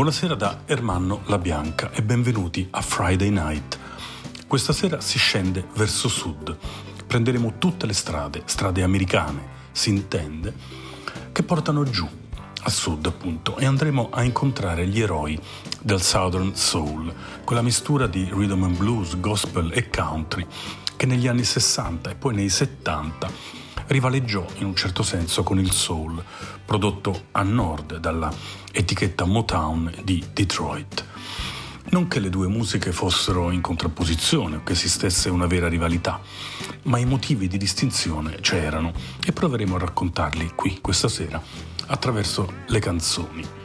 Buonasera da Ermanno La Bianca e benvenuti a Friday Night. Questa sera si scende verso sud. Prenderemo tutte le strade, strade americane, si intende, che portano giù, a sud appunto, e andremo a incontrare gli eroi del Southern Soul, quella mistura di rhythm and blues, gospel e country che negli anni 60 e poi nei 70 rivaleggiò in un certo senso con il soul, prodotto a nord dalla etichetta Motown di Detroit. Non che le due musiche fossero in contrapposizione o che esistesse una vera rivalità, ma i motivi di distinzione c'erano e proveremo a raccontarli qui questa sera attraverso le canzoni.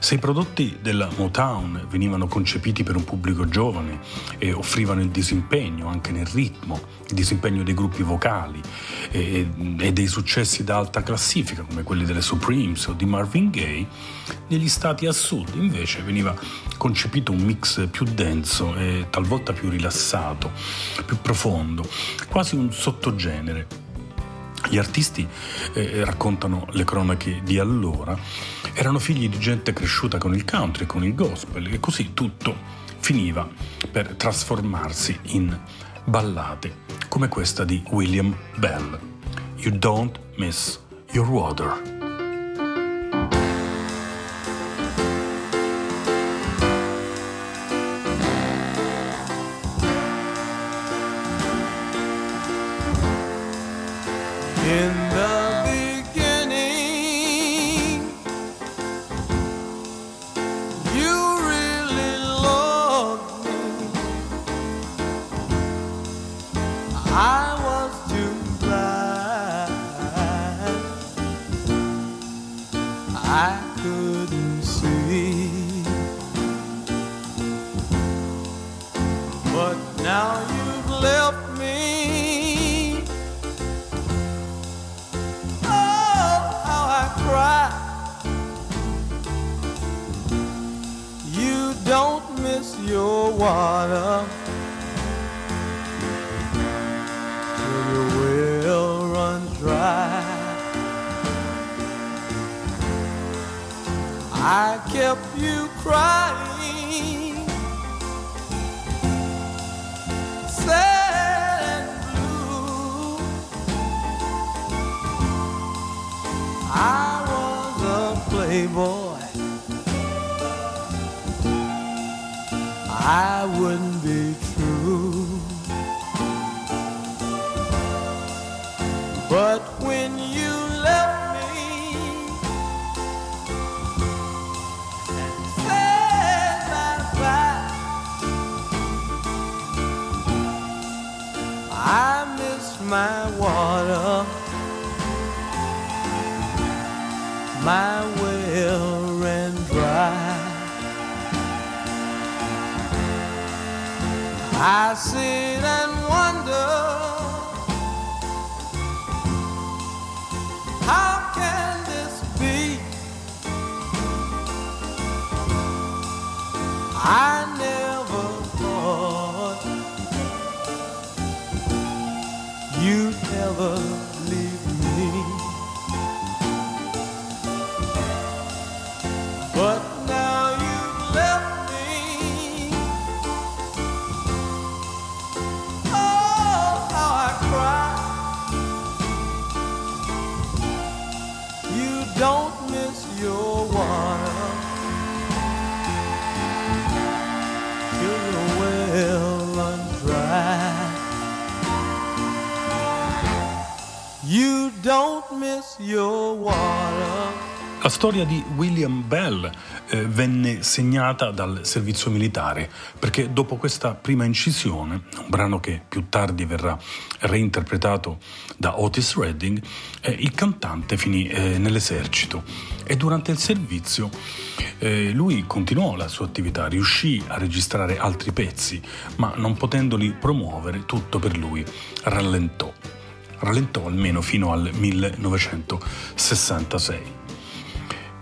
Se i prodotti della Motown venivano concepiti per un pubblico giovane e offrivano il disimpegno anche nel ritmo, il disimpegno dei gruppi vocali e, e dei successi da alta classifica come quelli delle Supremes o di Marvin Gaye, negli stati a sud invece veniva concepito un mix più denso e talvolta più rilassato, più profondo, quasi un sottogenere gli artisti eh, raccontano le cronache di allora, erano figli di gente cresciuta con il country, con il gospel e così tutto finiva per trasformarsi in ballate come questa di William Bell. You don't miss your water. your water till your well runs dry. I kept you crying. I wouldn't be I sit and wonder how can this be? I La storia di William Bell eh, venne segnata dal servizio militare perché dopo questa prima incisione, un brano che più tardi verrà reinterpretato da Otis Redding, eh, il cantante finì eh, nell'esercito e durante il servizio eh, lui continuò la sua attività, riuscì a registrare altri pezzi, ma non potendoli promuovere tutto per lui rallentò rallentò almeno fino al 1966.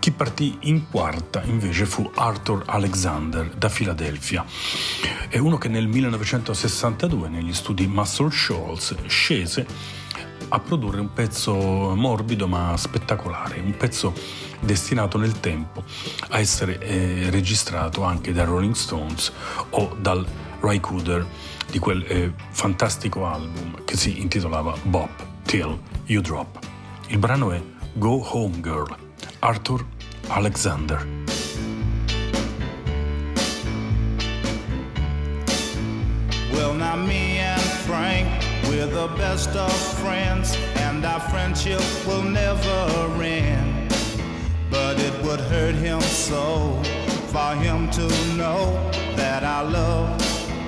Chi partì in quarta invece fu Arthur Alexander da Filadelfia. È uno che nel 1962 negli studi Muscle Shoals scese a produrre un pezzo morbido ma spettacolare, un pezzo destinato nel tempo a essere eh, registrato anche dai Rolling Stones o dal Ray Cooder di quel eh, fantastico album che si intitolava Bop Till You Drop. Il brano è Go Home Girl, Arthur Alexander. Well, now me and Frank, we're the best of friends, and our friendship will never end. But it would hurt him so for him to know that I love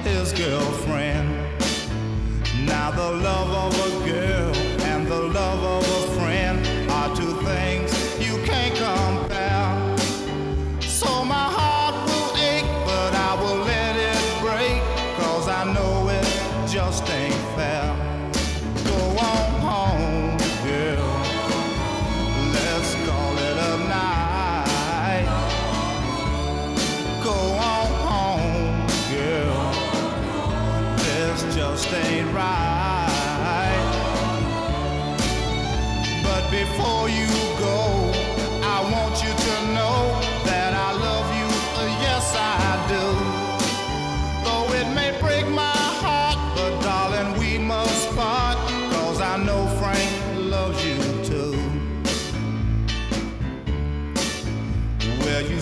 his girlfriend. Now, the love of a girl and the love of a friend are two things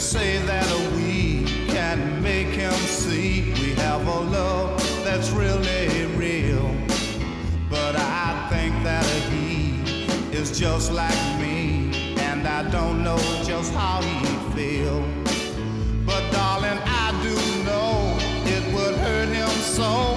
say that we can make him see we have a love that's really real. But I think that he is just like me, and I don't know just how he feel. But darling, I do know it would hurt him so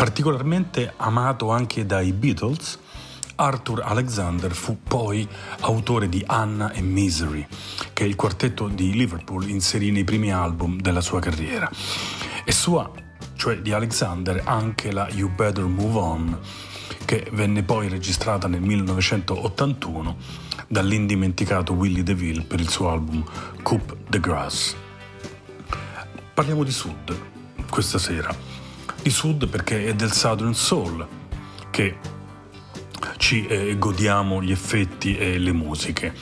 Particolarmente amato anche dai Beatles, Arthur Alexander fu poi autore di Anna e Misery, che il quartetto di Liverpool inserì nei primi album della sua carriera. E sua, cioè di Alexander, anche la You Better Move On, che venne poi registrata nel 1981 dall'indimenticato Willie DeVille per il suo album Coup de Grass. Parliamo di Sud questa sera. Di Sud perché è del Southern Soul che ci eh, godiamo gli effetti e le musiche.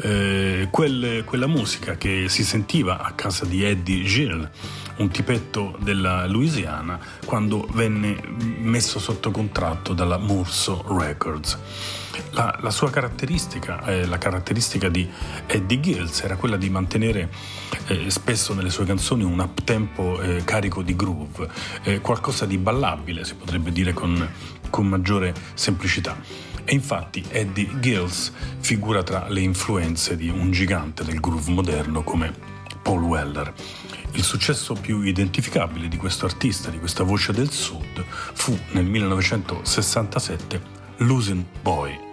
Eh, quel- quella musica che si sentiva a casa di Eddie Gill, un tipetto della Louisiana, quando venne messo sotto contratto dalla Murso Records. La, la sua caratteristica, eh, la caratteristica di Eddie Gills era quella di mantenere eh, spesso nelle sue canzoni un uptempo eh, carico di groove, eh, qualcosa di ballabile, si potrebbe dire con, con maggiore semplicità. E infatti Eddie Gills figura tra le influenze di un gigante del groove moderno come Paul Weller. Il successo più identificabile di questo artista, di questa voce del sud, fu nel 1967 Losing Boy.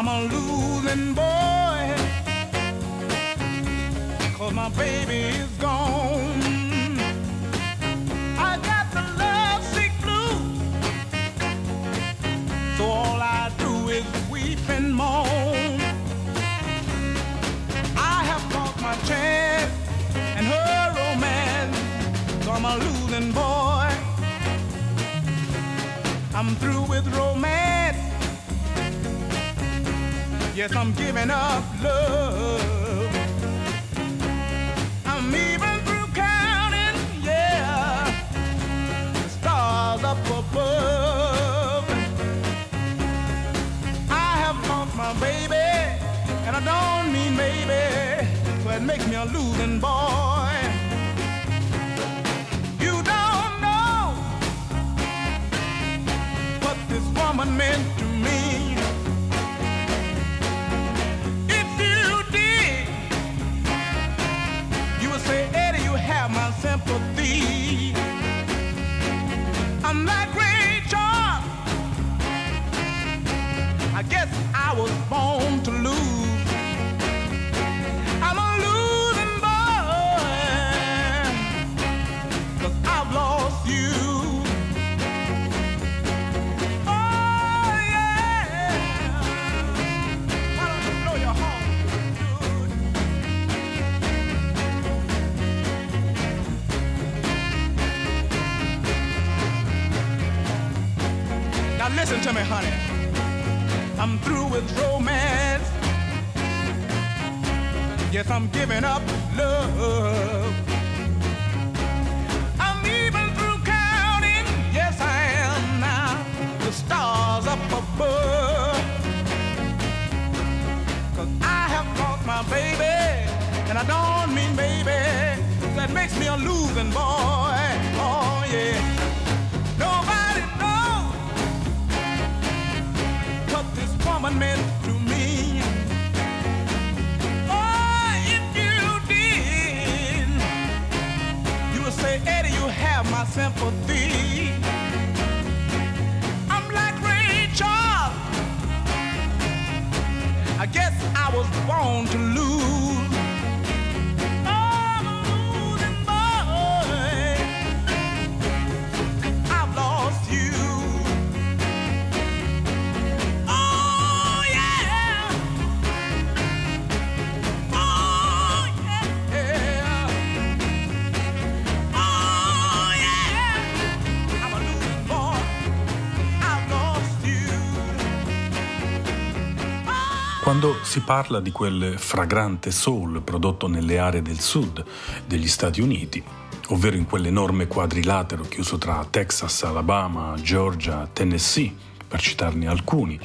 I'm a losing boy. Cause my baby is gone. I got the love sick blues. So all I do is weep and moan. I have lost my chance and her romance. So I'm a losing boy. I'm through with romance. Yes, I'm giving up love. I'm even through counting, yeah, the stars up above. I have lost my baby, and I don't mean maybe, so it makes me a losing boy. Quando si parla di quel fragrante soul prodotto nelle aree del sud degli Stati Uniti, ovvero in quell'enorme quadrilatero chiuso tra Texas, Alabama, Georgia, Tennessee, per citarne alcuni,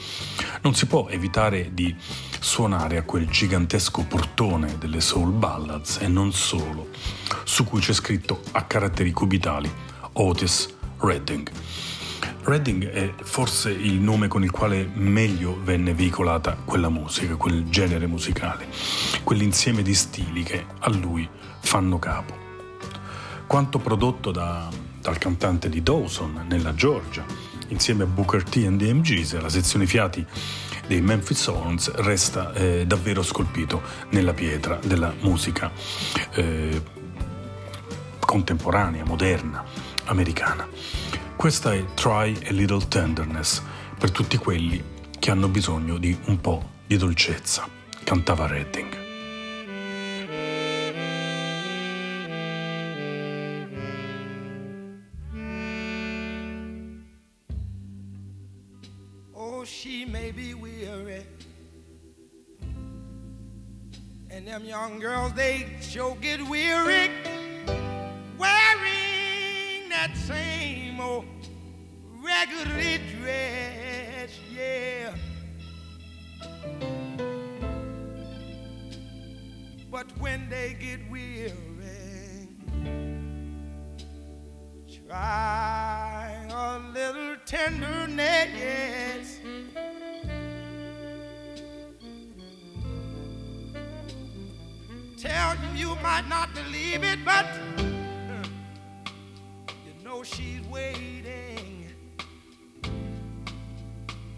non si può evitare di suonare a quel gigantesco portone delle soul ballads e non solo, su cui c'è scritto a caratteri cubitali Otis Redding. Redding è forse il nome con il quale meglio venne veicolata quella musica, quel genere musicale, quell'insieme di stili che a lui fanno capo. Quanto prodotto da- dal cantante di Dawson nella Georgia, insieme a Booker T and the MGs, la sezione fiati dei Memphis Horns resta eh, davvero scolpito nella pietra della musica eh, contemporanea, moderna, americana. Questa è Try a Little Tenderness per tutti quelli che hanno bisogno di un po' di dolcezza, cantava Redding. Oh, she may be weary. And them young girls, they sure get weary wearing that same old raggedy dress, yeah. But when they get weary, try a little tenderness. Tell you you might not believe it, but know she's waiting,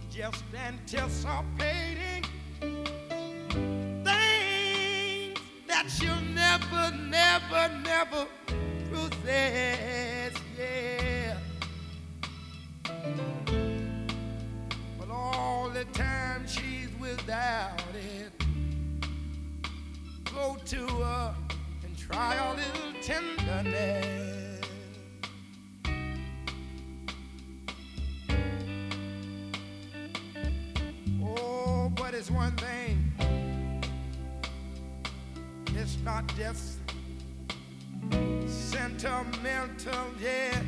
just anticipating things that she'll never, never, never possess. Yeah. But all the time she's without it, go to her and try a little tenderness. But it's one thing. It's not just sentimental, yeah.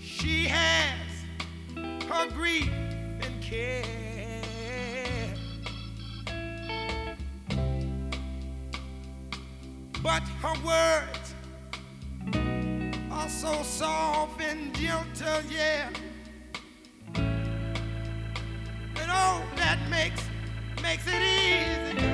She has her grief and care. But her words are so soft and gentle, yeah. And that makes makes it easy,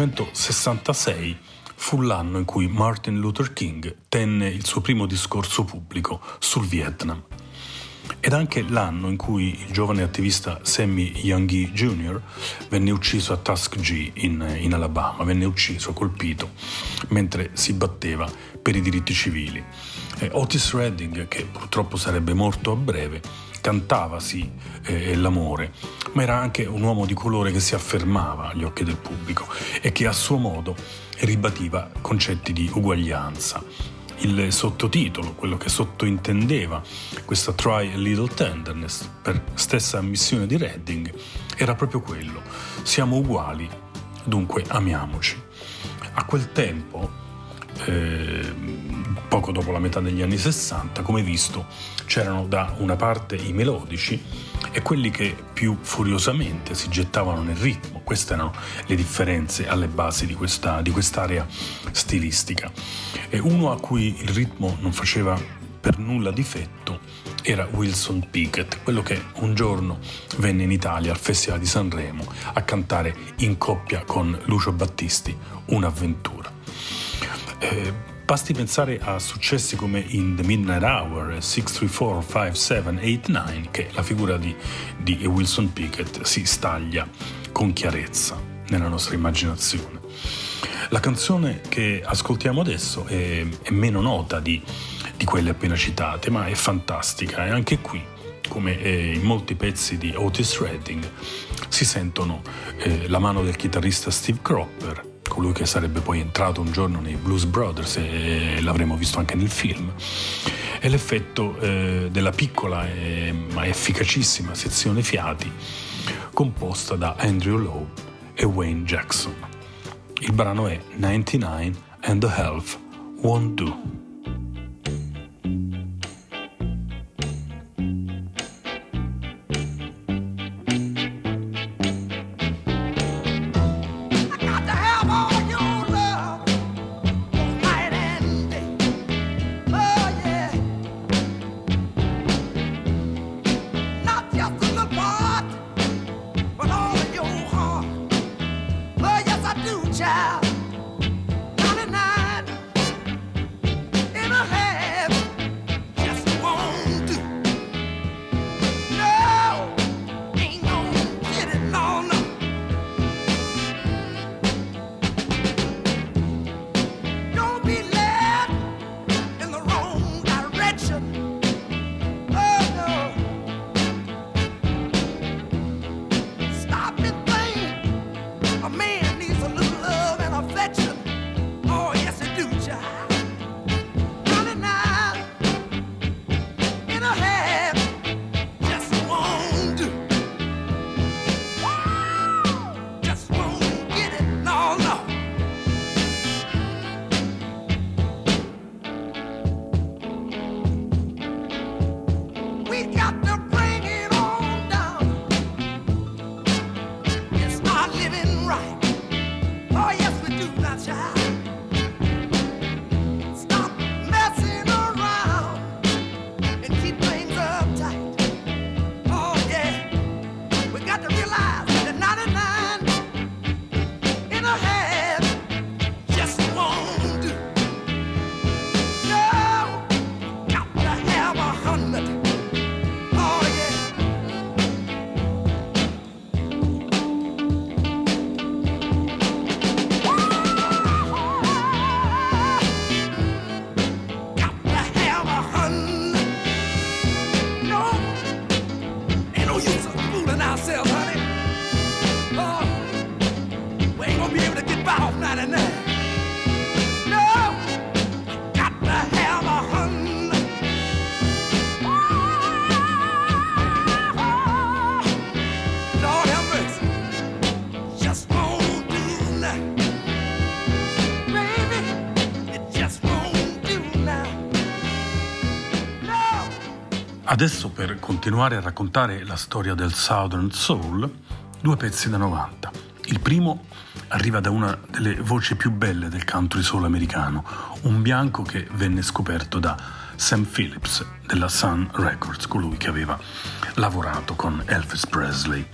1966 fu l'anno in cui Martin Luther King tenne il suo primo discorso pubblico sul Vietnam. Ed anche l'anno in cui il giovane attivista Sammy Youngie Jr. venne ucciso a Tuskegee in, in Alabama, venne ucciso, colpito, mentre si batteva per i diritti civili. E Otis Redding, che purtroppo sarebbe morto a breve, cantava sì eh, l'amore, ma era anche un uomo di colore che si affermava agli occhi del pubblico e che a suo modo ribativa concetti di uguaglianza. Il sottotitolo, quello che sottointendeva questa Try a Little Tenderness, per stessa ammissione di Redding, era proprio quello. Siamo uguali, dunque amiamoci. A quel tempo, eh, poco dopo la metà degli anni 60, come visto, c'erano da una parte i melodici e quelli che più furiosamente si gettavano nel ritmo. Queste erano le differenze alle basi di, questa, di quest'area stilistica. E uno a cui il ritmo non faceva per nulla difetto era Wilson Pickett, quello che un giorno venne in Italia al Festival di Sanremo a cantare in coppia con Lucio Battisti un'avventura. Eh, Basti pensare a successi come In the Midnight Hour, 634, 5789, che la figura di, di Wilson Pickett si staglia con chiarezza nella nostra immaginazione. La canzone che ascoltiamo adesso è, è meno nota di, di, quelle appena citate, ma è fantastica e anche qui, come eh, in molti pezzi di Otis Redding, si sentono eh, la mano del chitarrista Steve Cropper, colui che sarebbe poi entrato un giorno nei Blues Brothers e l'avremo visto anche nel film. E l'effetto eh, della piccola e, ma efficacissima sezione fiati composta da Andrew Lowe e Wayne Jackson. Il brano è 99 and the Health Won't Do. Per continuare a raccontare la storia del Southern Soul, due pezzi da 90. Il primo arriva da una delle voci più belle del country soul americano, un bianco che venne scoperto da Sam Phillips della Sun Records, colui che aveva lavorato con Elvis Presley,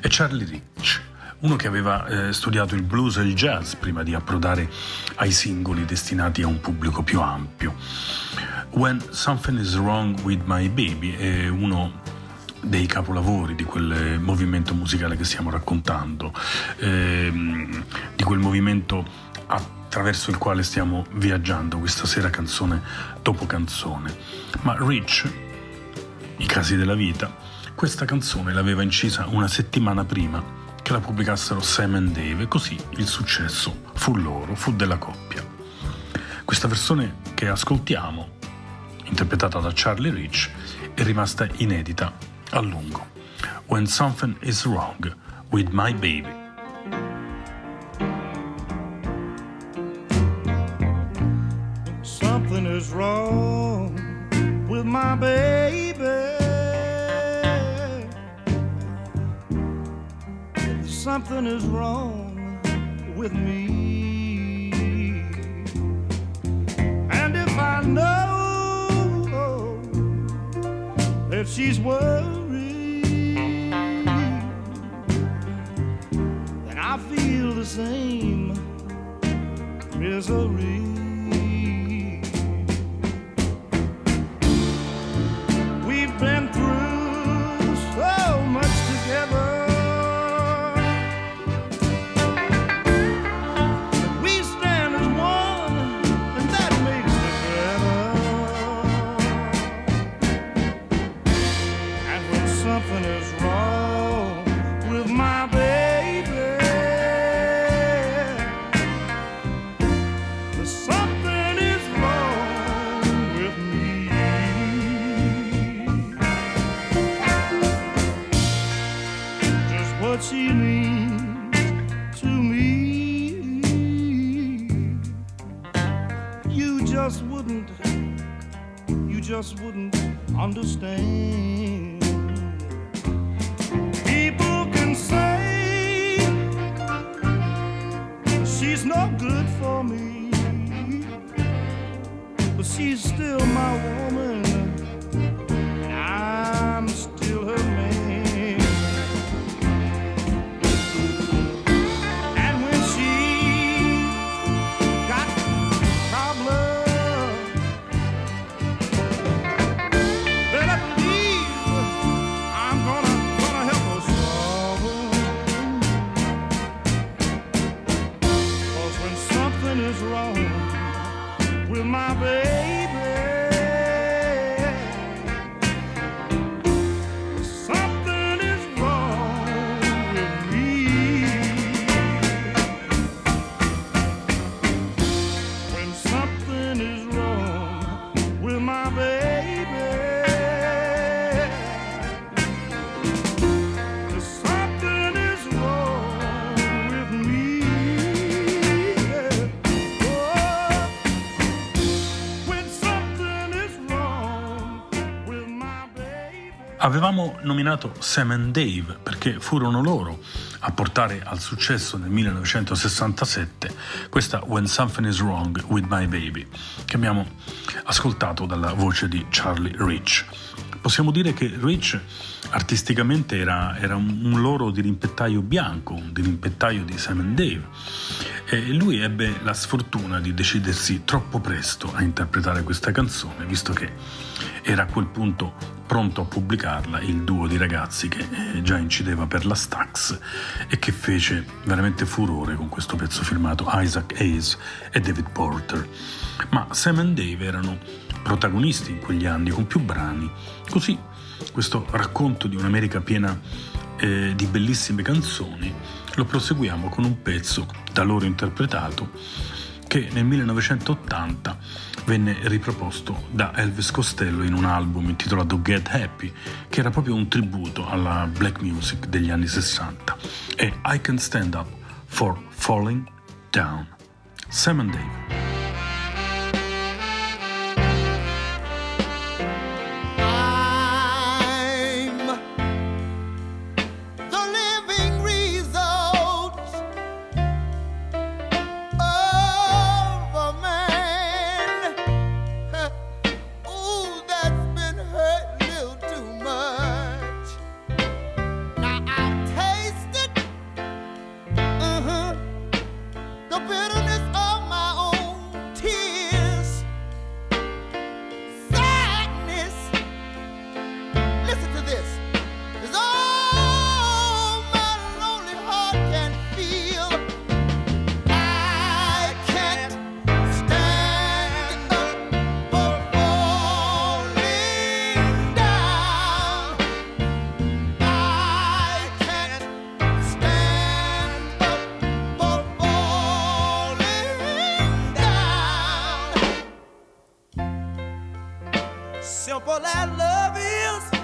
e Charlie Rich, uno che aveva eh, studiato il blues e il jazz prima di approdare ai singoli destinati a un pubblico più ampio. When Something is Wrong with My Baby è uno dei capolavori di quel movimento musicale che stiamo raccontando, ehm, di quel movimento attraverso il quale stiamo viaggiando questa sera canzone dopo canzone. Ma Rich, i casi della vita, questa canzone l'aveva incisa una settimana prima che la pubblicassero Sam and Dave e così il successo fu loro, fu della coppia. Questa versione che ascoltiamo, interpretata da Charlie Rich, è rimasta inedita a lungo. When something is wrong with my baby. Something is wrong with my baby. Something is wrong with me. And if I know she's worried. And I feel the same misery. Just wouldn't understand. People can say she's no good for me, but she's still my woman. Avevamo nominato Sam and Dave perché furono loro a portare al successo nel 1967 questa When Something Is Wrong with My Baby, che abbiamo ascoltato dalla voce di Charlie Rich. Possiamo dire che Rich artisticamente era, era un, loro dirimpettaio bianco, un dirimpettaio di Sam and Dave. E lui ebbe la sfortuna di decidersi troppo presto a interpretare questa canzone, visto che era a quel punto pronto a pubblicarla il duo di ragazzi che eh, già incideva per la Stax e che fece veramente furore con questo pezzo firmato Isaac Hayes e David Porter. Ma Sam and Dave erano protagonisti in quegli anni con più brani, così questo racconto di un'America piena eh, di bellissime canzoni lo proseguiamo con un pezzo da loro interpretato che nel 1980 venne riproposto da Elvis Costello in un album intitolato Get Happy, che era proprio un tributo alla black music degli anni 60. E I Can Stand Up for Falling Down. Sam and Dave. simple as love is.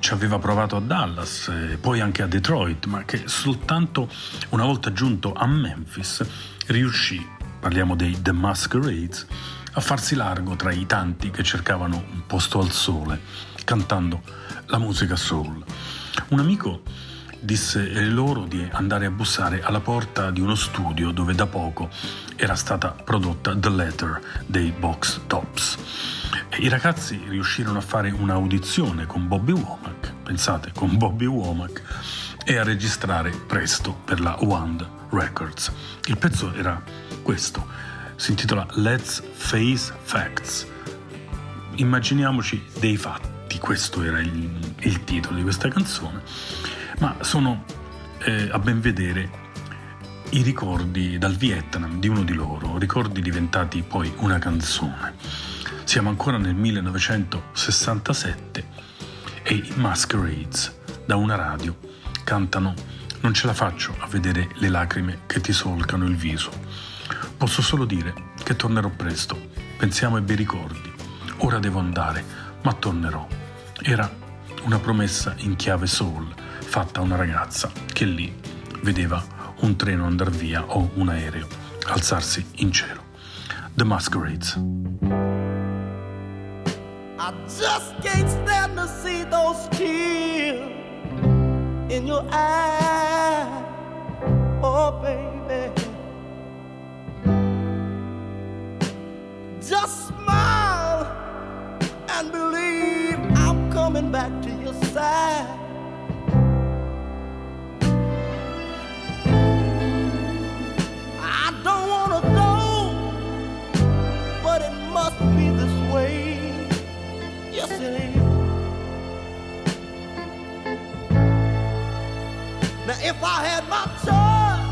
Ci aveva provato a Dallas, poi anche a Detroit, ma che soltanto una volta giunto a Memphis riuscì, parliamo dei The Masquerades, a farsi largo tra i tanti che cercavano un posto al sole, cantando la musica soul. Un amico disse loro di andare a bussare alla porta di uno studio dove da poco era stata prodotta The Letter dei Box Tops. I ragazzi riuscirono a fare un'audizione con Bobby Womack, pensate, con Bobby Womack, e a registrare presto per la Wand Records. Il pezzo era questo, si intitola Let's Face Facts. Immaginiamoci dei fatti, questo era il, il titolo di questa canzone, ma sono eh, a ben vedere i ricordi dal Vietnam di uno di loro, ricordi diventati poi una canzone. Siamo ancora nel 1967 e i Masquerades da una radio cantano Non ce la faccio a vedere le lacrime che ti solcano il viso. Posso solo dire che tornerò presto. Pensiamo ai bei ricordi. Ora devo andare, ma tornerò. Era una promessa in chiave soul fatta a una ragazza che lì vedeva un treno andare via o un aereo alzarsi in cielo. The Masquerades. I just can't stand to see those tears in your eyes, oh baby. Just smile and believe I'm coming back to your side. Now, if I had my choice,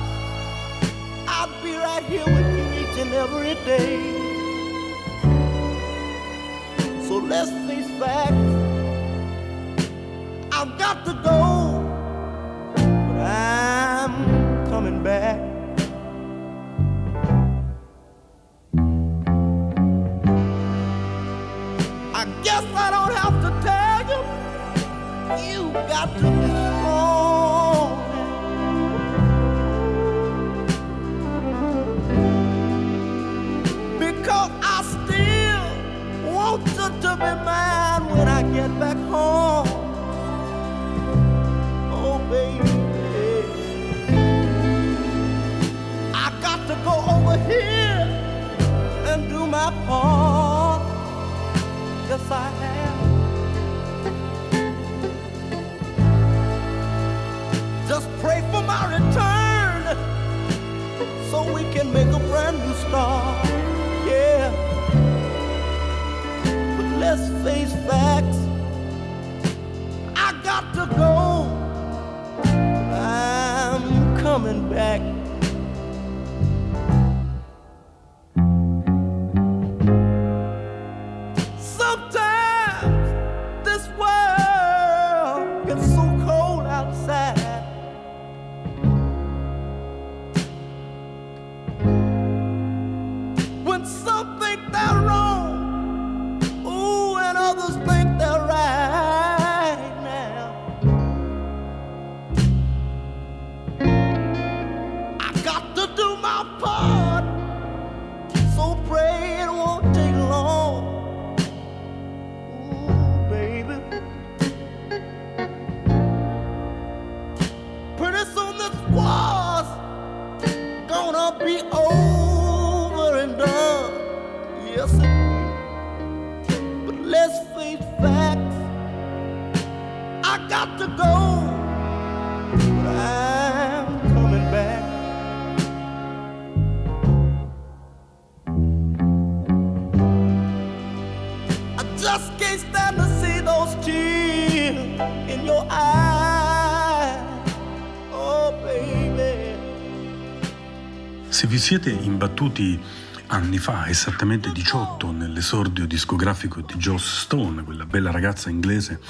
I'd be right here with you each and every day. So let's face facts. I've got to go, but I'm coming back. Guess I don't have to tell you. You got to be strong. Because I still want you to be mine when I get back home. Oh, baby. I got to go over here and do my part yes I have. Just pray for my return so we can make a brand new start. Yeah. But let's face facts. I got to go. I'm coming back. Siete imbattuti anni fa, esattamente 18, nell'esordio discografico di Joss Stone, quella bella ragazza inglese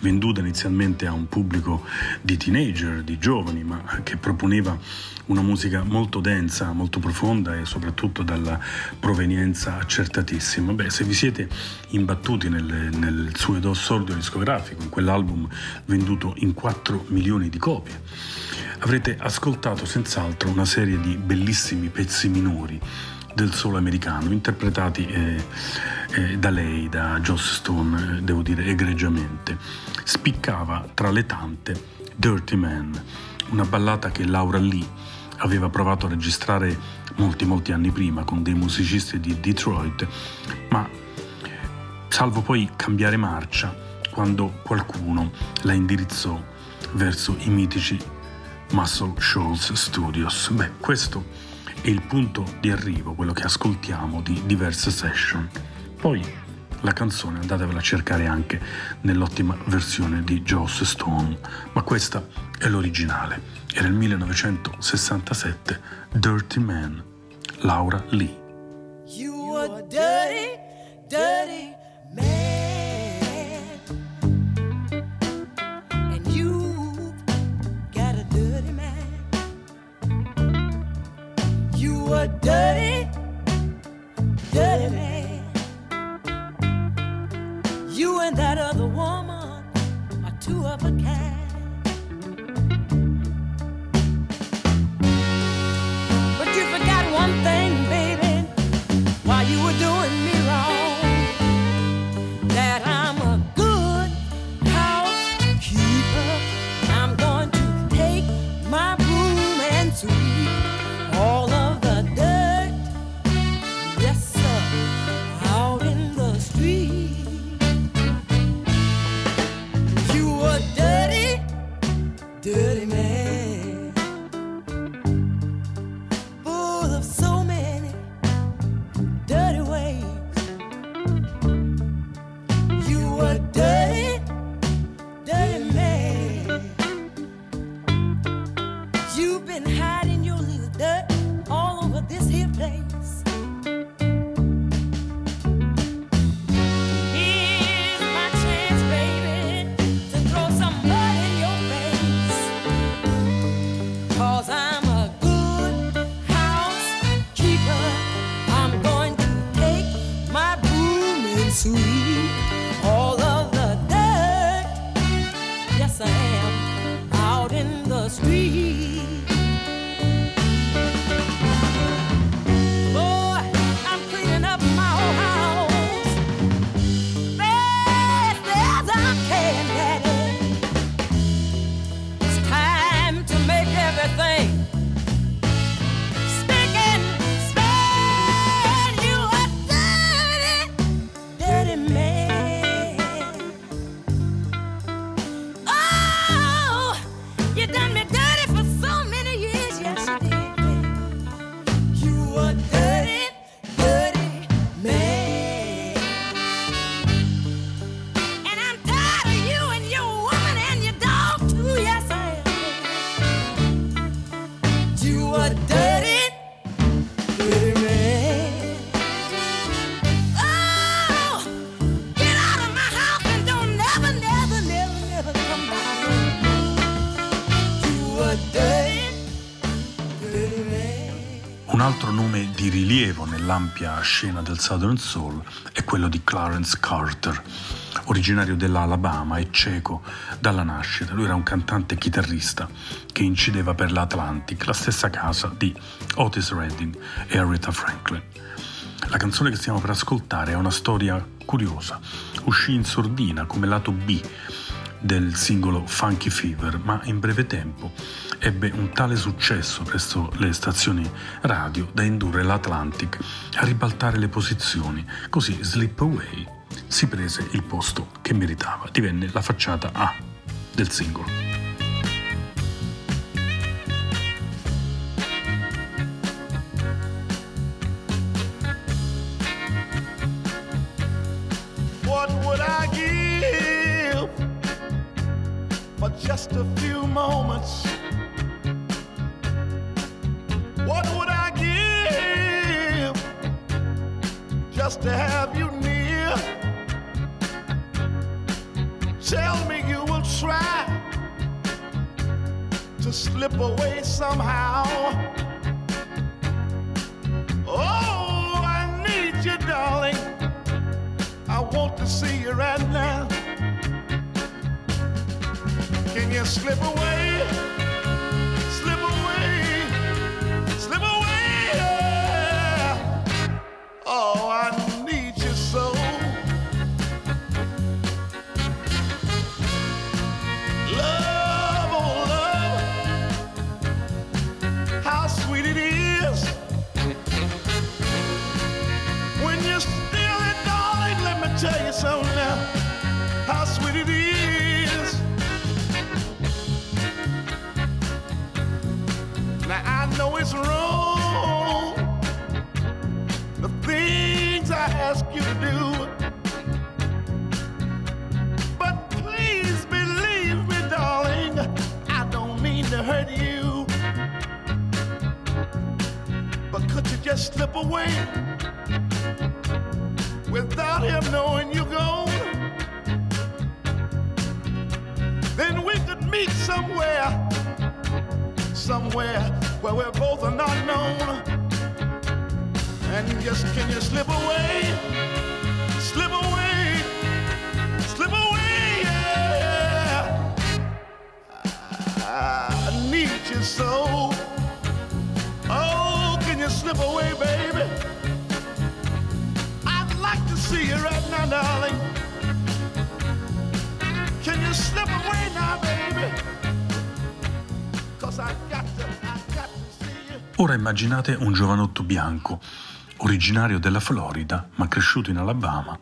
venduta inizialmente a un pubblico di teenager, di giovani, ma che proponeva una musica molto densa, molto profonda e soprattutto dalla provenienza accertatissima. Beh, se vi siete imbattuti nel, nel suo esordio discografico, in quell'album venduto in 4 milioni di copie, avrete ascoltato senz'altro una serie di bellissimi pezzi minori del solo americano, interpretati eh, eh, da lei, da Joss Stone, eh, devo dire egregiamente. Spiccava tra le tante Dirty Man, una ballata che Laura Lee aveva provato a registrare molti molti anni prima con dei musicisti di Detroit, ma salvo poi cambiare marcia quando qualcuno la indirizzò verso i mitici Muscle Shoals Studios. Beh, questo è il punto di arrivo, quello che ascoltiamo di diverse session. Poi la canzone andatevela a cercare anche nell'ottima versione di Joss Stone, ma questa è l'originale. Era il 1967 Dirty Man, Laura Lee. You are dirty, dirty man. Of a kind. Altro nome di rilievo nell'ampia scena del Southern Soul è quello di Clarence Carter, originario dell'Alabama e cieco dalla nascita. Lui era un cantante chitarrista che incideva per l'Atlantic, la stessa casa di Otis Redding e Aretha Franklin. La canzone che stiamo per ascoltare è una storia curiosa. Uscì in sordina come lato B del singolo Funky Fever, ma in breve tempo ebbe un tale successo presso le stazioni radio da indurre l'Atlantic a ribaltare le posizioni, così Slip Away si prese il posto che meritava, divenne la facciata A del singolo. Just a few moments? What would I give just to have you near? Tell me you will try to slip away somehow. Oh, I need you, darling. I want to see you right now. Can you slip away? Oh, I need you so. Love, oh love, how sweet it is when you're it, darling. Let me tell you now, how sweet it is. Now I know it's wrong, slip away without him knowing you're gone? Then we could meet somewhere, somewhere where we're both are not known. And just can you slip away? Slip away. Oh, can you slip away, baby? I'd like to. Ora immaginate un giovanotto bianco, originario della Florida, ma cresciuto in Alabama,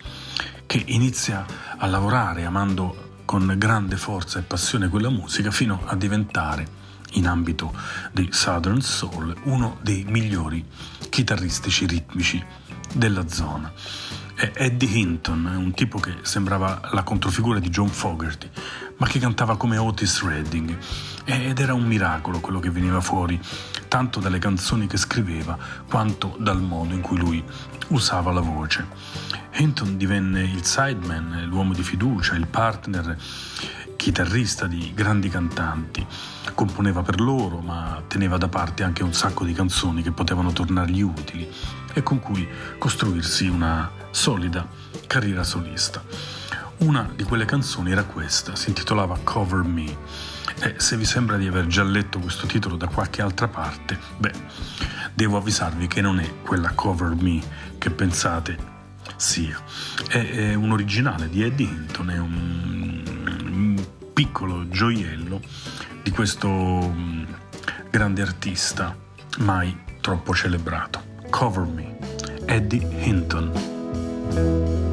che inizia a lavorare amando con grande forza e passione quella musica fino a diventare, in ambito di Southern Soul, uno dei migliori chitarristici ritmici della zona. Eddie Hinton è un tipo che sembrava la controfigura di John Fogerty, ma che cantava come Otis Redding ed era un miracolo quello che veniva fuori, tanto dalle canzoni che scriveva quanto dal modo in cui lui usava la voce. Hinton divenne il sideman, l'uomo di fiducia, il partner chitarrista di grandi cantanti. Componeva per loro, ma teneva da parte anche un sacco di canzoni che potevano tornargli utili e con cui costruirsi una solida carriera solista. Una di quelle canzoni era questa, si intitolava Cover Me. E se vi sembra di aver già letto questo titolo da qualche altra parte, beh, devo avvisarvi che non è quella Cover Me che pensate sia. È, è un originale di Eddie Hinton, è un, un piccolo gioiello di questo mm, grande artista mai troppo celebrato. Cover Me, Eddie Hinton.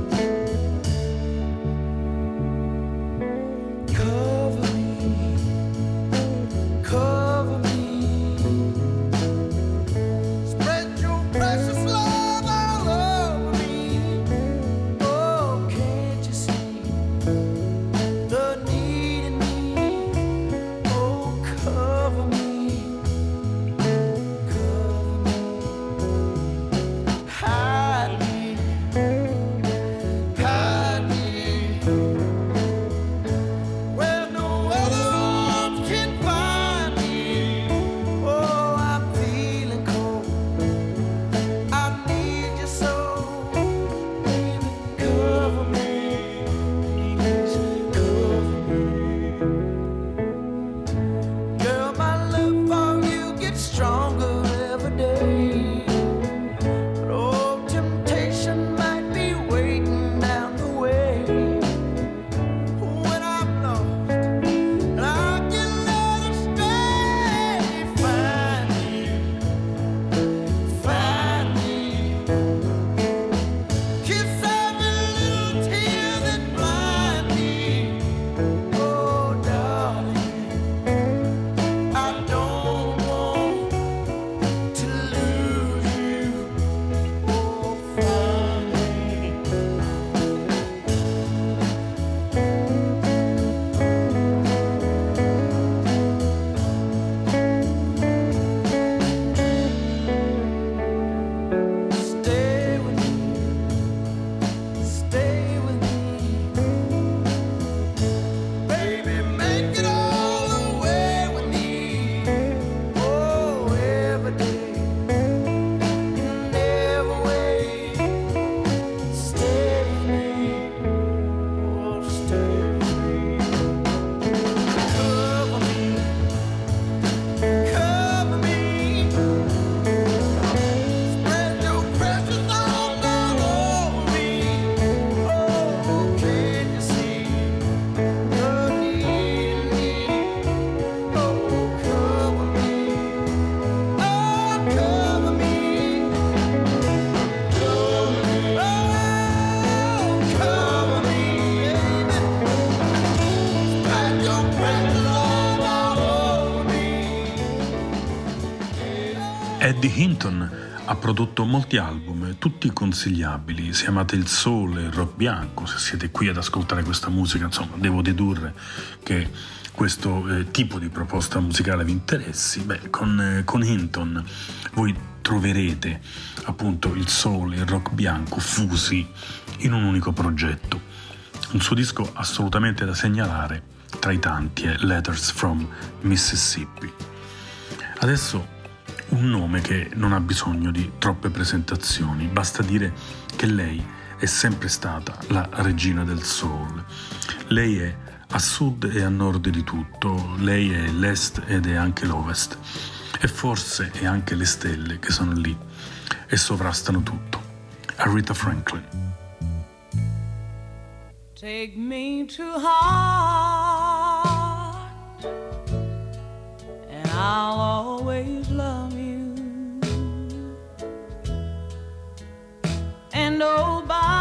Prodotto molti album, tutti consigliabili. Se amate il sole, il rock bianco, se siete qui ad ascoltare questa musica, insomma, devo dedurre che questo eh, tipo di proposta musicale vi interessi. Beh, con, eh, con Hinton voi troverete appunto il sole e il rock bianco fusi in un unico progetto. Un suo disco assolutamente da segnalare tra i tanti è Letters from Mississippi. Adesso un nome che non ha bisogno di troppe presentazioni, basta dire che lei è sempre stata la regina del soul. Lei è a sud e a nord di tutto, lei è l'est ed è anche l'ovest. E forse è anche le stelle che sono lì e sovrastano tutto. Aretha Franklin. Take me to heart, and I'll always love nobody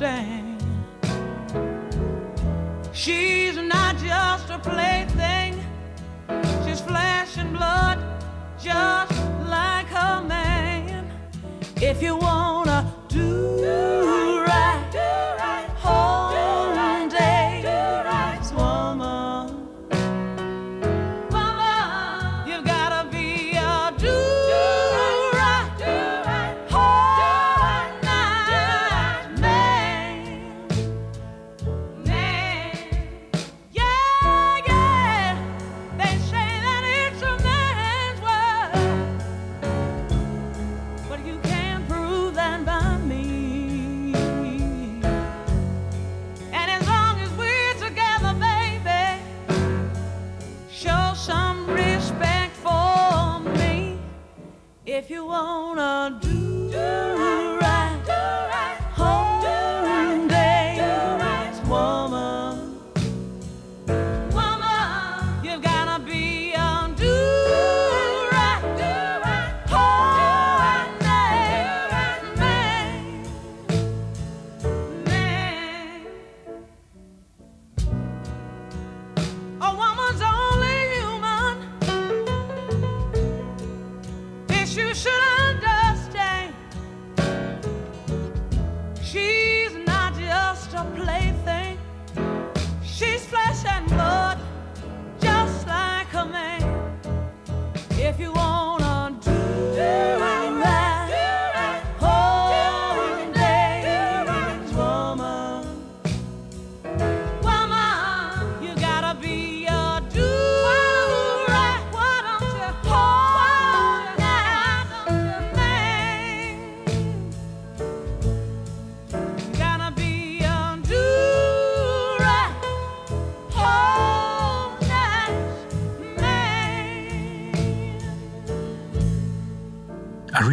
understand. She's not just a plaything.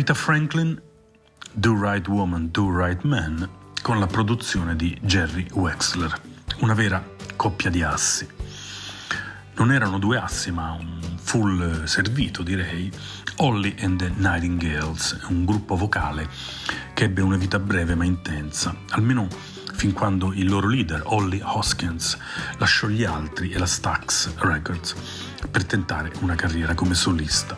Aretha Franklin, Do Right Woman, Do Right Man, con la produzione di Jerry Wexler, una vera coppia di assi. Non erano due assi, ma un full servito, direi. Holly and the Nightingales, un gruppo vocale che ebbe una vita breve ma intensa, almeno fin quando il loro leader, Holly Hoskins, lasciò gli altri e la Stax Records per tentare una carriera come solista.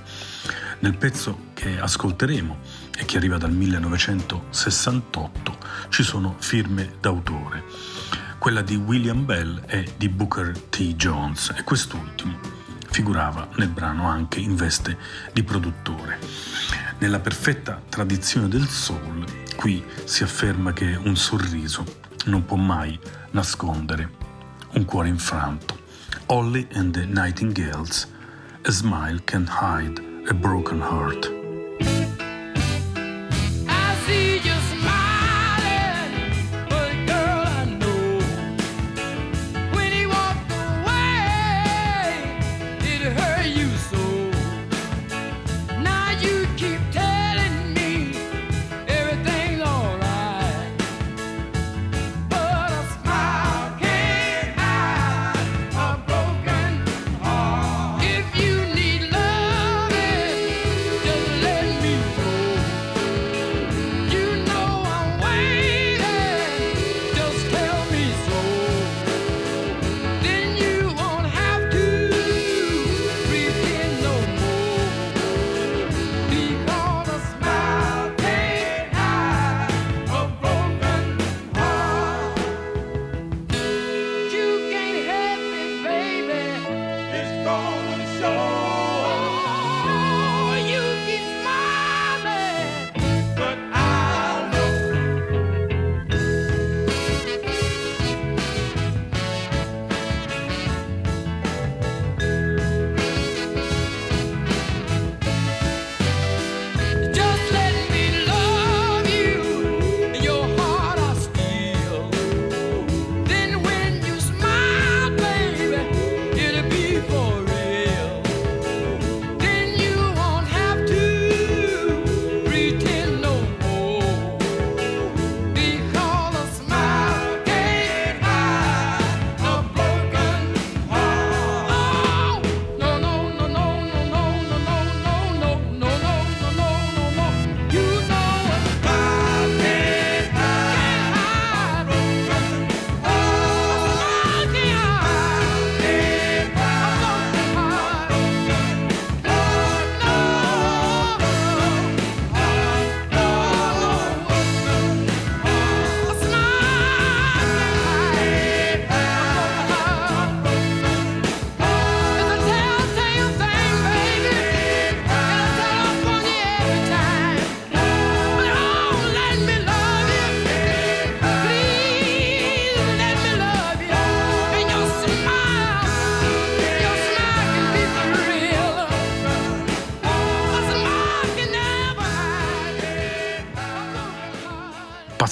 Nel pezzo che ascolteremo e che arriva dal 1968 ci sono firme d'autore, quella di William Bell e di Booker T. Jones e quest'ultimo figurava nel brano anche in veste di produttore. Nella perfetta tradizione del soul, qui si afferma che un sorriso non può mai nascondere un cuore infranto. Holly and the Nightingales, a smile can hide a broken heart.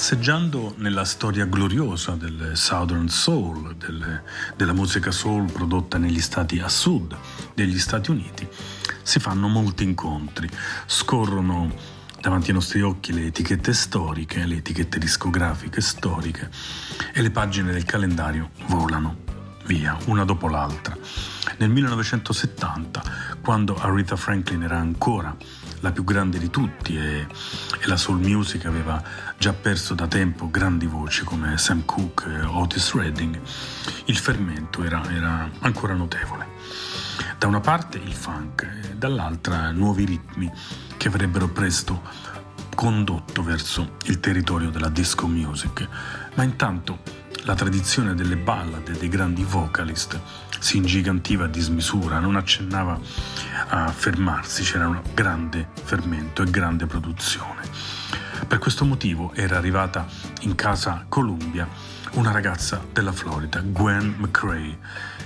Passeggiando nella storia gloriosa del Southern Soul, del, della musica soul prodotta negli stati a sud degli Stati Uniti, si fanno molti incontri, scorrono davanti ai nostri occhi le etichette storiche, le etichette discografiche storiche e le pagine del calendario volano via una dopo l'altra. Nel 1970, quando Aretha Franklin era ancora la più grande di tutti e, e, la soul music aveva già perso da tempo grandi voci come Sam Cooke e Otis Redding, il fermento era, era ancora notevole. Da una parte il funk dall'altra nuovi ritmi che avrebbero presto condotto verso il territorio della disco music, ma intanto la tradizione delle ballad e dei grandi vocalist si ingigantiva a dismisura, non accennava a fermarsi, c'era un grande fermento e grande produzione. Per questo motivo era arrivata in casa Columbia una ragazza della Florida, Gwen McCrae,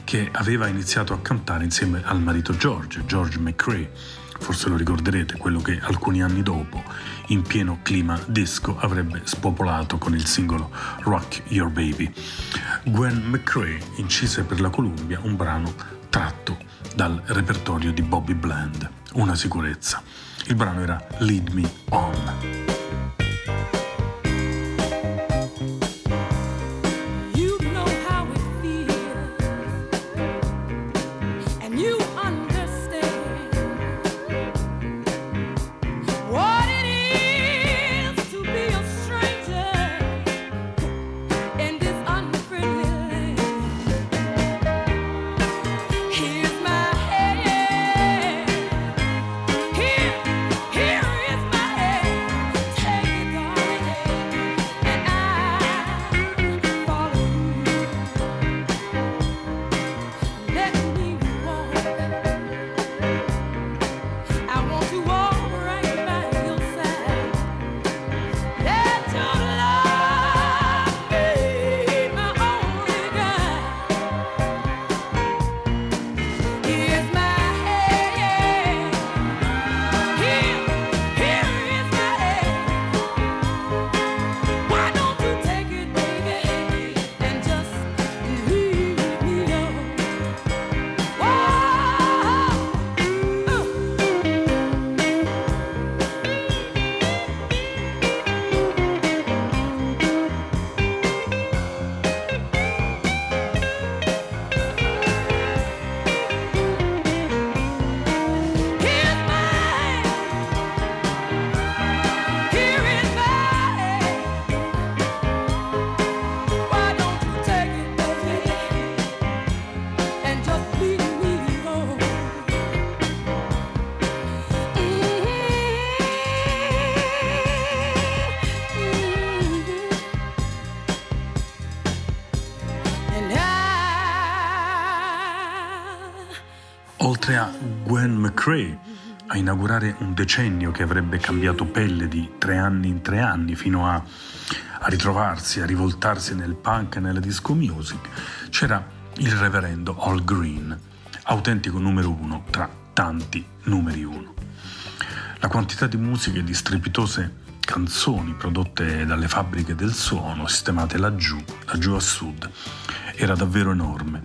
che aveva iniziato a cantare insieme al marito George, George McCrae. Forse lo ricorderete, quello che alcuni anni dopo, in pieno clima disco, avrebbe spopolato con il singolo Rock Your Baby. Gwen McCrae incise per la Columbia un brano tratto dal repertorio di Bobby Bland, Una sicurezza. Il brano era Lead Me On. McCrae a inaugurare un decennio che avrebbe cambiato pelle di tre anni in tre anni fino a, a ritrovarsi, a rivoltarsi nel punk e nella disco music, c'era il reverendo Al Green, autentico numero uno tra tanti numeri uno. La quantità di musiche e di strepitose canzoni prodotte dalle fabbriche del suono, sistemate laggiù, laggiù a sud, era davvero enorme.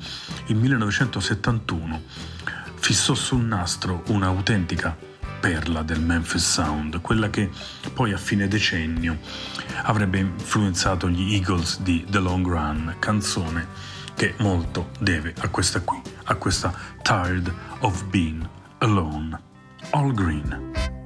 Il 1971 fissò sul nastro un'autentica perla del Memphis Sound, quella che poi a fine decennio avrebbe influenzato gli Eagles di The Long Run, canzone che molto deve a questa qui, a questa Tired of Being Alone, All Green.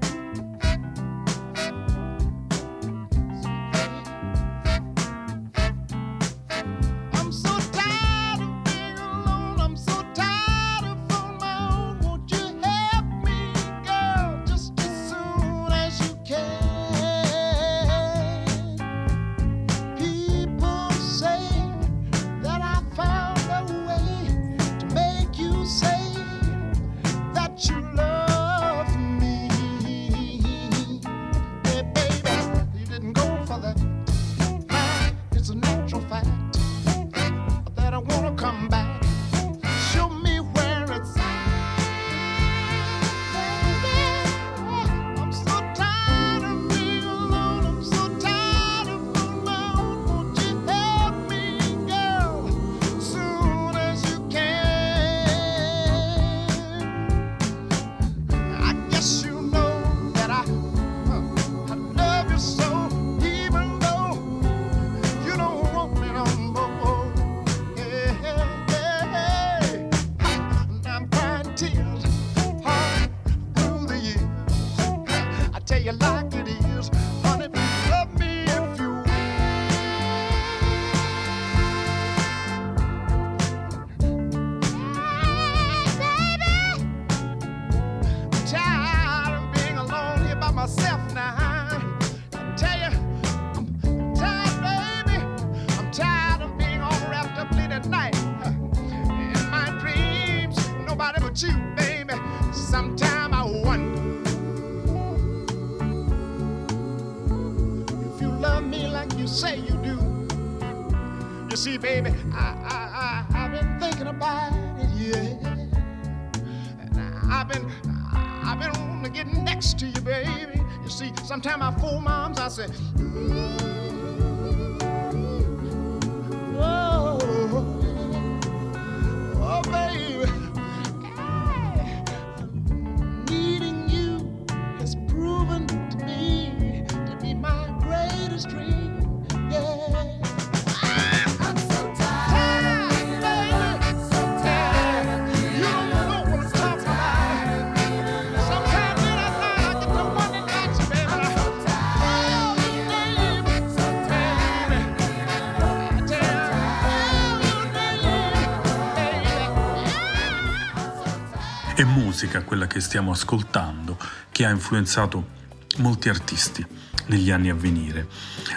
Musica, quella che stiamo ascoltando, che ha influenzato molti artisti negli anni a venire.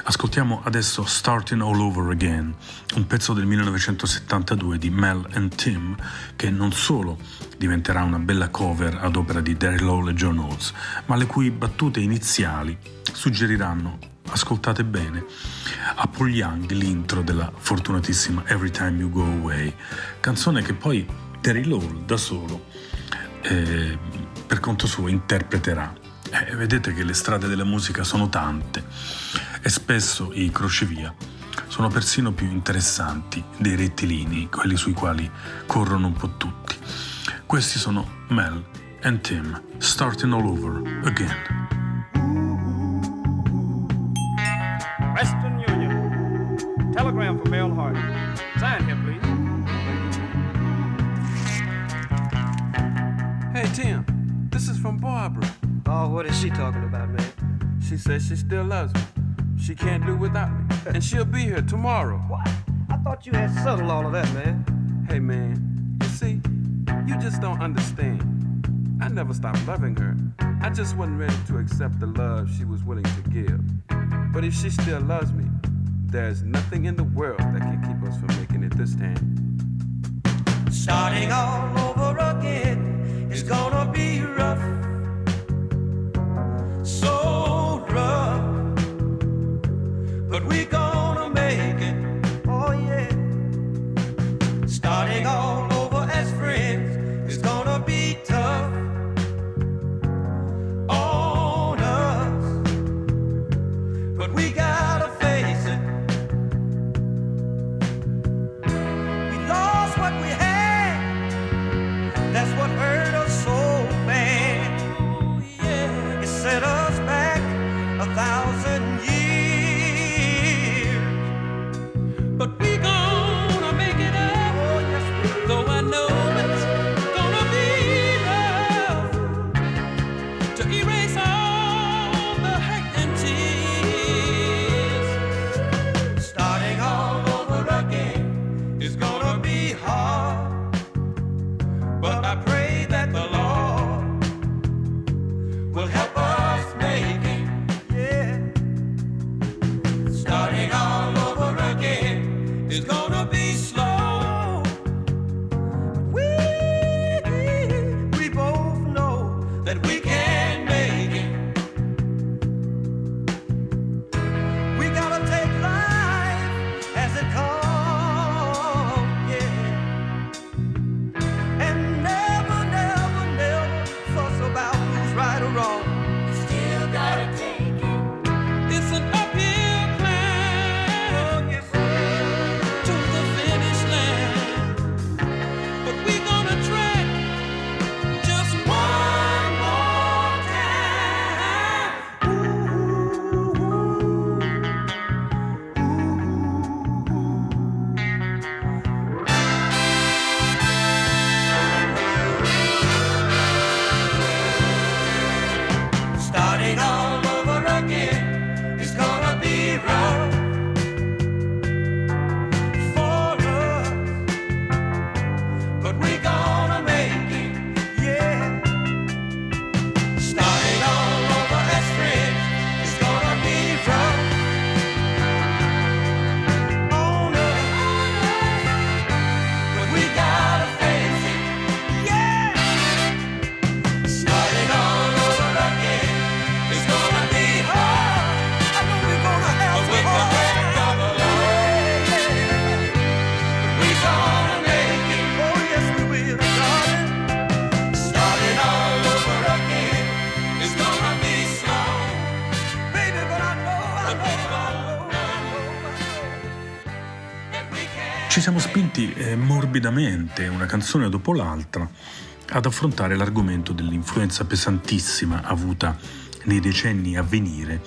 Ascoltiamo adesso Starting All Over Again, un pezzo del 1972 di Mel and Tim, che non solo diventerà una bella cover ad opera di Derry Lowell e John Oates, ma le cui battute iniziali suggeriranno, ascoltate bene, a Paul Young l'intro della fortunatissima Every Time You Go Away, canzone che poi Derry Lowell da solo eh, per conto suo interpreterà. Eh, vedete che le strade della musica sono tante e spesso i crocevia sono persino più interessanti dei rettilini, quelli sui quali corrono un po' tutti. Questi sono Mel and Tim, starting all over again. Western Union. Telegram for Mel Hardy. Sign here, please. Hey, Tim, this is from Barbara. Oh, what is she talking about, man? She says she still loves me. She can't do without me. and she'll be here tomorrow. What? I thought you had settled all of that, man. Hey, man, you see, you just don't understand. I never stopped loving her. I just wasn't ready to accept the love she was willing to give. But if she still loves me, there's nothing in the world that can keep us from making it this time. Starting all over again it's gonna be rough. So rough. But we gonna Ci siamo spinti eh, morbidamente, una canzone dopo l'altra, ad affrontare l'argomento dell'influenza pesantissima avuta nei decenni a venire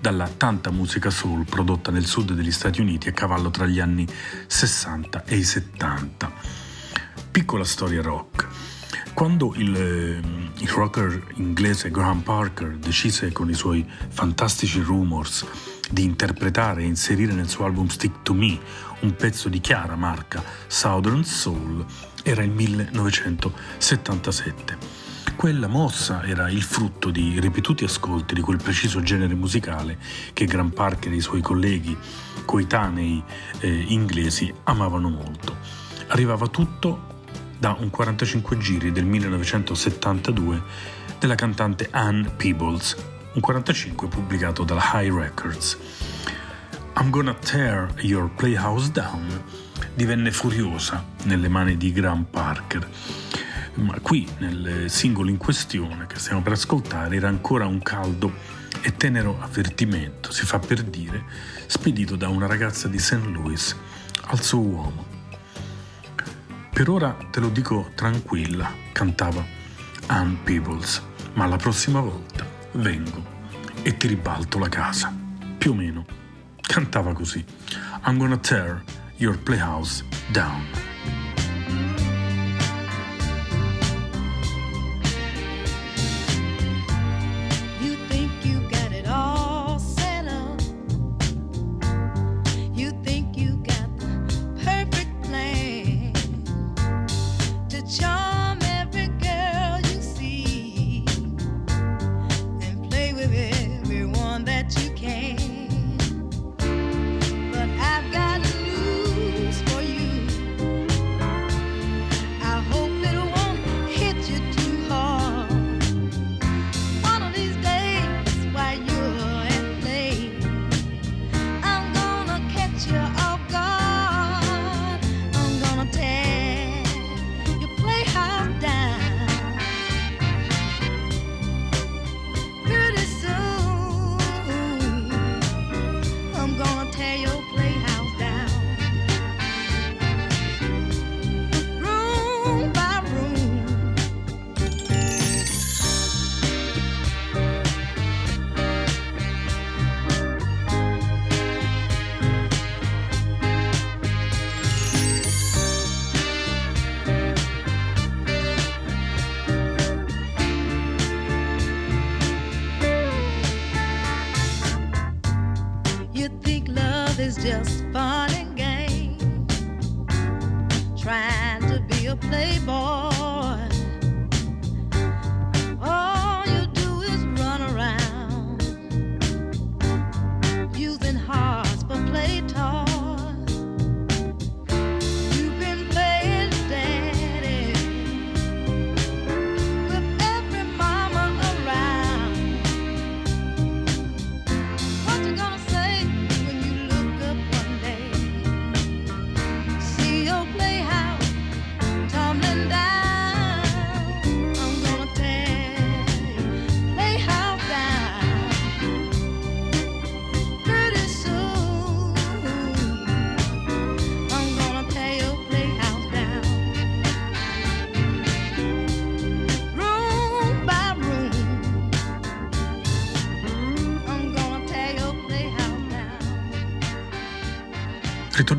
dalla tanta musica soul prodotta nel sud degli Stati Uniti a cavallo tra gli anni 60 e i 70. Piccola storia rock. Quando il, eh, il rocker inglese Graham Parker decise con i suoi fantastici rumors di interpretare e inserire nel suo album Stick to Me un pezzo di chiara marca Southern Soul, era il 1977. Quella mossa era il frutto di ripetuti ascolti di quel preciso genere musicale che Graham Parker e i suoi colleghi coetanei eh, inglesi amavano molto. Arrivava tutto da un 45 giri del 1972 della cantante Anne Peebles, un 45 pubblicato dalla High Records. I'm Gonna Tear Your Playhouse Down divenne furiosa nelle mani di Graham Parker. Ma qui, nel singolo in questione che stiamo per ascoltare, era ancora un caldo e tenero avvertimento, si fa per dire, spedito da una ragazza di St. Louis al suo uomo. Per ora te lo dico tranquilla, cantava Ann Peebles, ma la prossima volta vengo e ti ribalto la casa. Più o meno. Cantava così. I'm gonna tear your playhouse down.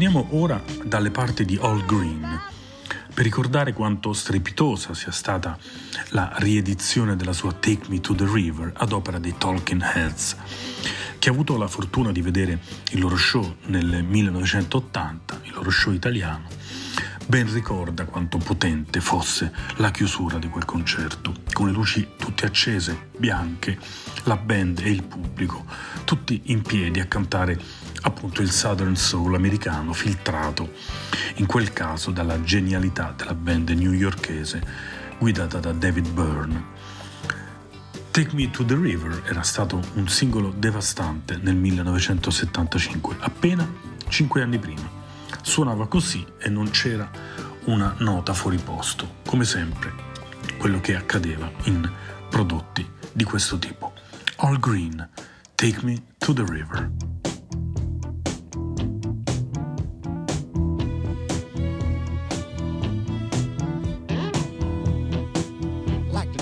Ritorniamo ora dalle parti di All Green per ricordare quanto strepitosa sia stata la riedizione della sua Take Me to the River ad opera dei Talking Heads. Chi ha avuto la fortuna di vedere il loro show nel 1980, il loro show italiano, ben ricorda quanto potente fosse la chiusura di quel concerto, con le luci tutte accese, bianche, la band e il pubblico, tutti in piedi a cantare appunto il Southern Soul americano filtrato, in quel caso dalla genialità della band newyorkese guidata da David Byrne. Take Me to the River era stato un singolo devastante nel 1975, appena cinque anni prima. Suonava così e non c'era una nota fuori posto, come sempre, quello che accadeva in prodotti di questo tipo. All Green, Take Me to the River.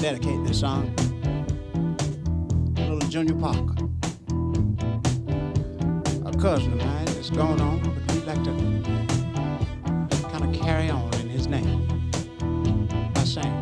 Dedicate this song to little Junior Parker. A cousin of mine is going on, but we'd like to kind of carry on in his name by saying,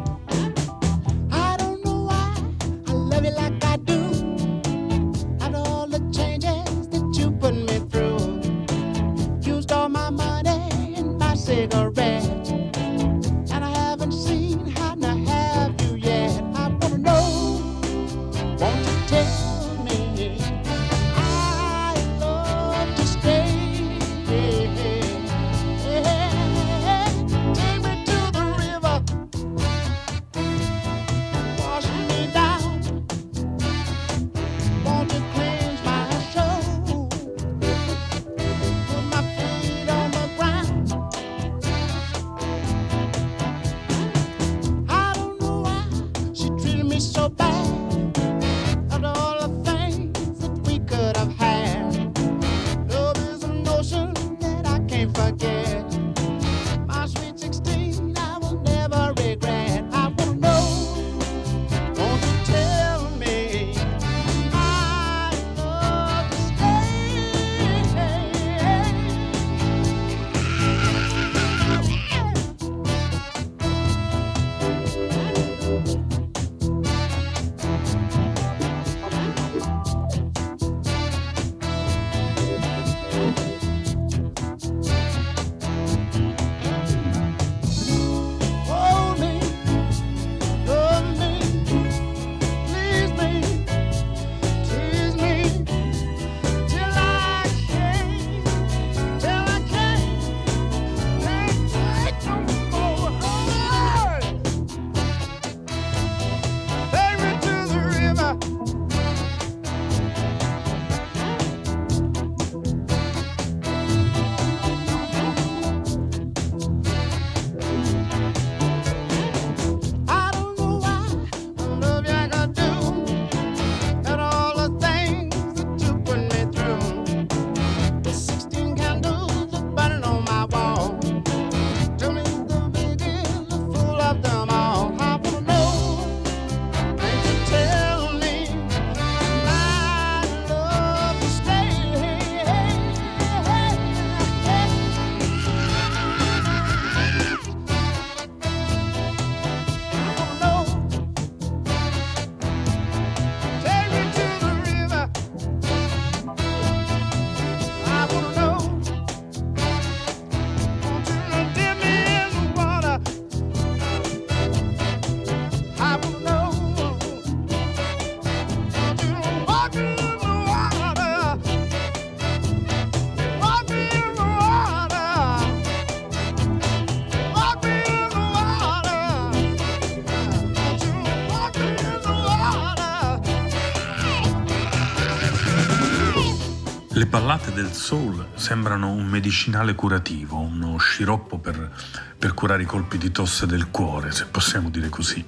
ballate del soul sembrano un medicinale curativo, uno sciroppo per, per curare i colpi di tosse del cuore, se possiamo dire così.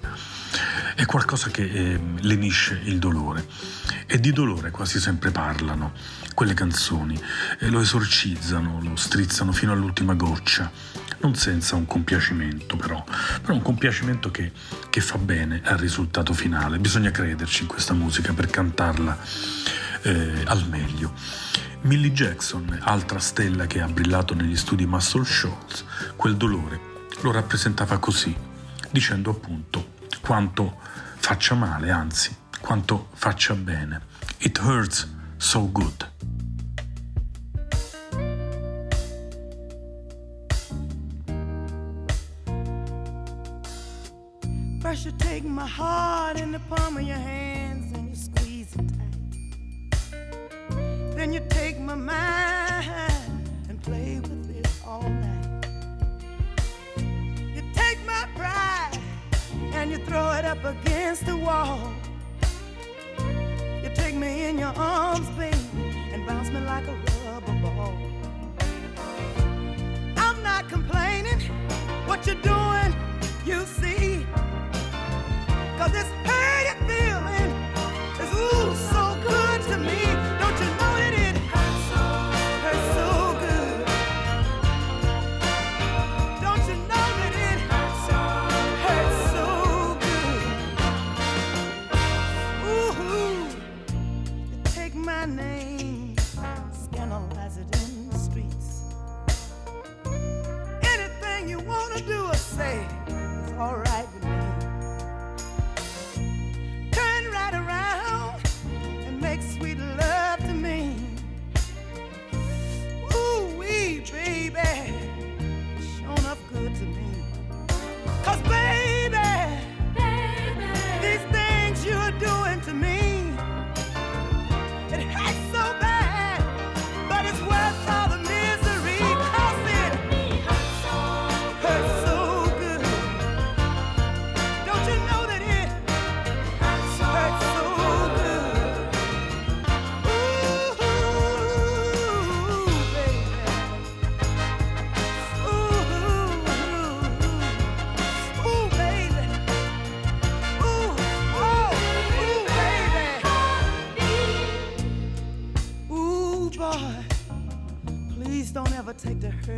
È qualcosa che eh, lenisce il dolore. E di dolore quasi sempre parlano quelle canzoni, e lo esorcizzano, lo strizzano fino all'ultima goccia, non senza un compiacimento però, però un compiacimento che, che fa bene al risultato finale. Bisogna crederci in questa musica per cantarla eh, al meglio. Millie Jackson, altra stella che ha brillato negli studi Muscle Shoals, quel dolore lo rappresentava così, dicendo appunto quanto faccia male, anzi, quanto faccia bene. It hurts so good. You take my heart in the palm of your hands up against the wall. You take me in your arms, baby, and bounce me like a rubber ball. I'm not complaining. What you're doing,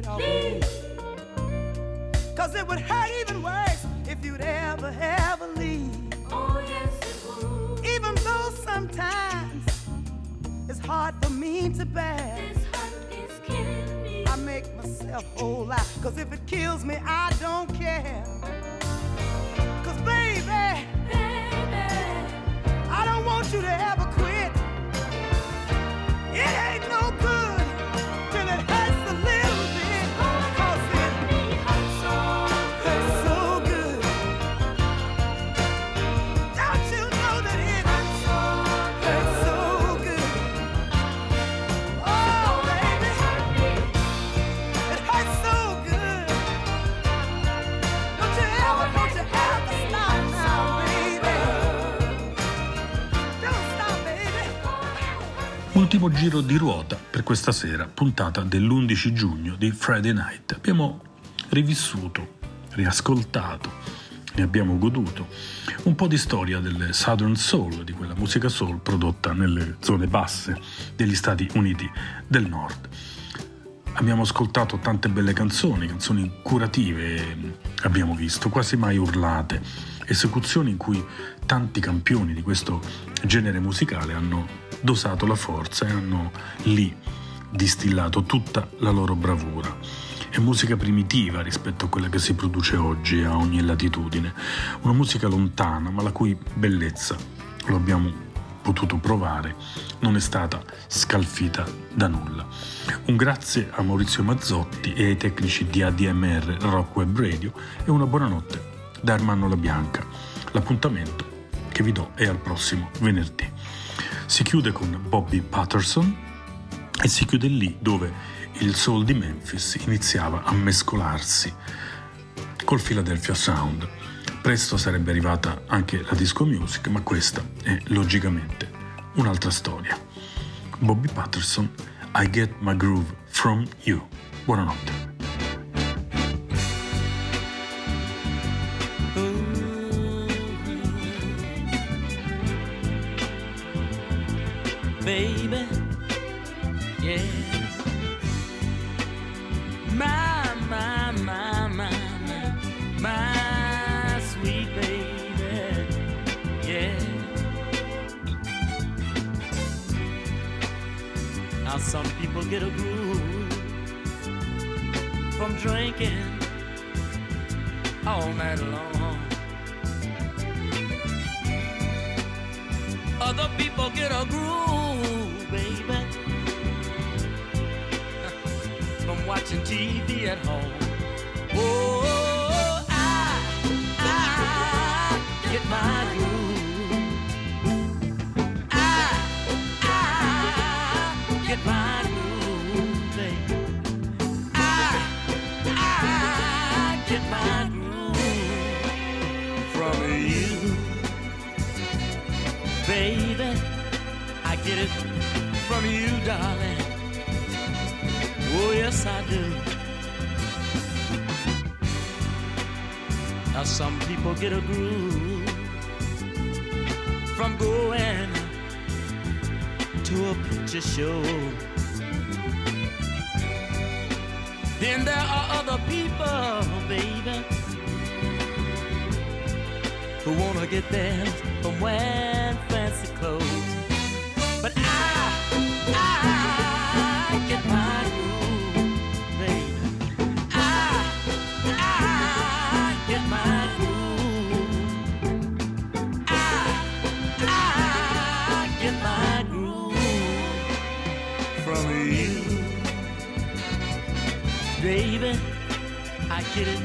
take the Ultimo giro di ruota per questa sera, puntata dell'11 giugno di Friday Night. Abbiamo rivissuto, riascoltato, ne abbiamo goduto un po' di storia del Southern Soul, di quella musica soul prodotta nelle zone basse degli Stati Uniti del Nord. Abbiamo ascoltato tante belle canzoni, canzoni curative, abbiamo visto, quasi mai urlate, esecuzioni in cui tanti campioni di questo genere musicale hanno dosato la forza e hanno lì distillato tutta la loro bravura. È musica primitiva rispetto a quella che si produce oggi a ogni latitudine, una musica lontana ma la cui bellezza, lo abbiamo potuto provare, non è stata scalfita da nulla. Un grazie a Maurizio Mazzotti e ai tecnici di ADMR Rock Web Radio e una buonanotte da Armando La Bianca. L'appuntamento che vi do è al prossimo venerdì. Si chiude con Bobby Patterson e si chiude lì dove il soul di Memphis iniziava a mescolarsi col Philadelphia Sound. Presto sarebbe arrivata anche la disco music, ma questa è logicamente un'altra storia. Bobby Patterson, I Get My Groove From You. Buonanotte. Get a groove from drinking all night long. Other people get a groove, baby, from watching TV at home. Oh, I, I get my groove. Some people get a groove from going to a picture show. Then there are other people, baby, who wanna get there from wearing fancy clothes. But I, I get it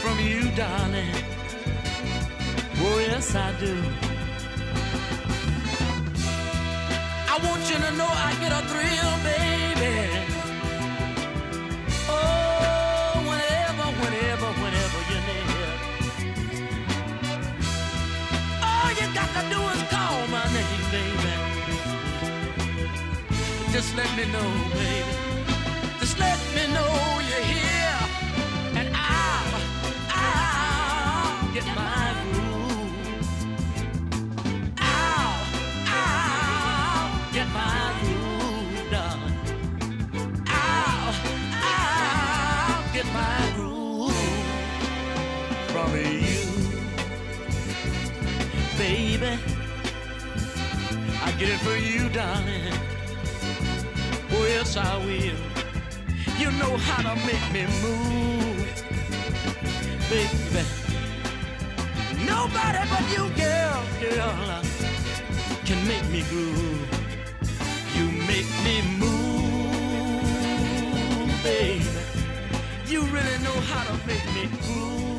from you, darling. Oh, yes, I do. I want you to know I get a thrill, baby. Oh, whenever, whenever, whenever you're near. All you got to do is call my name, baby. Just let me know, Get it for you, darling. Oh yes, I will. You know how to make me move, baby. Nobody but you, girl, girl, can make me groove. You make me move, baby. You really know how to make me groove.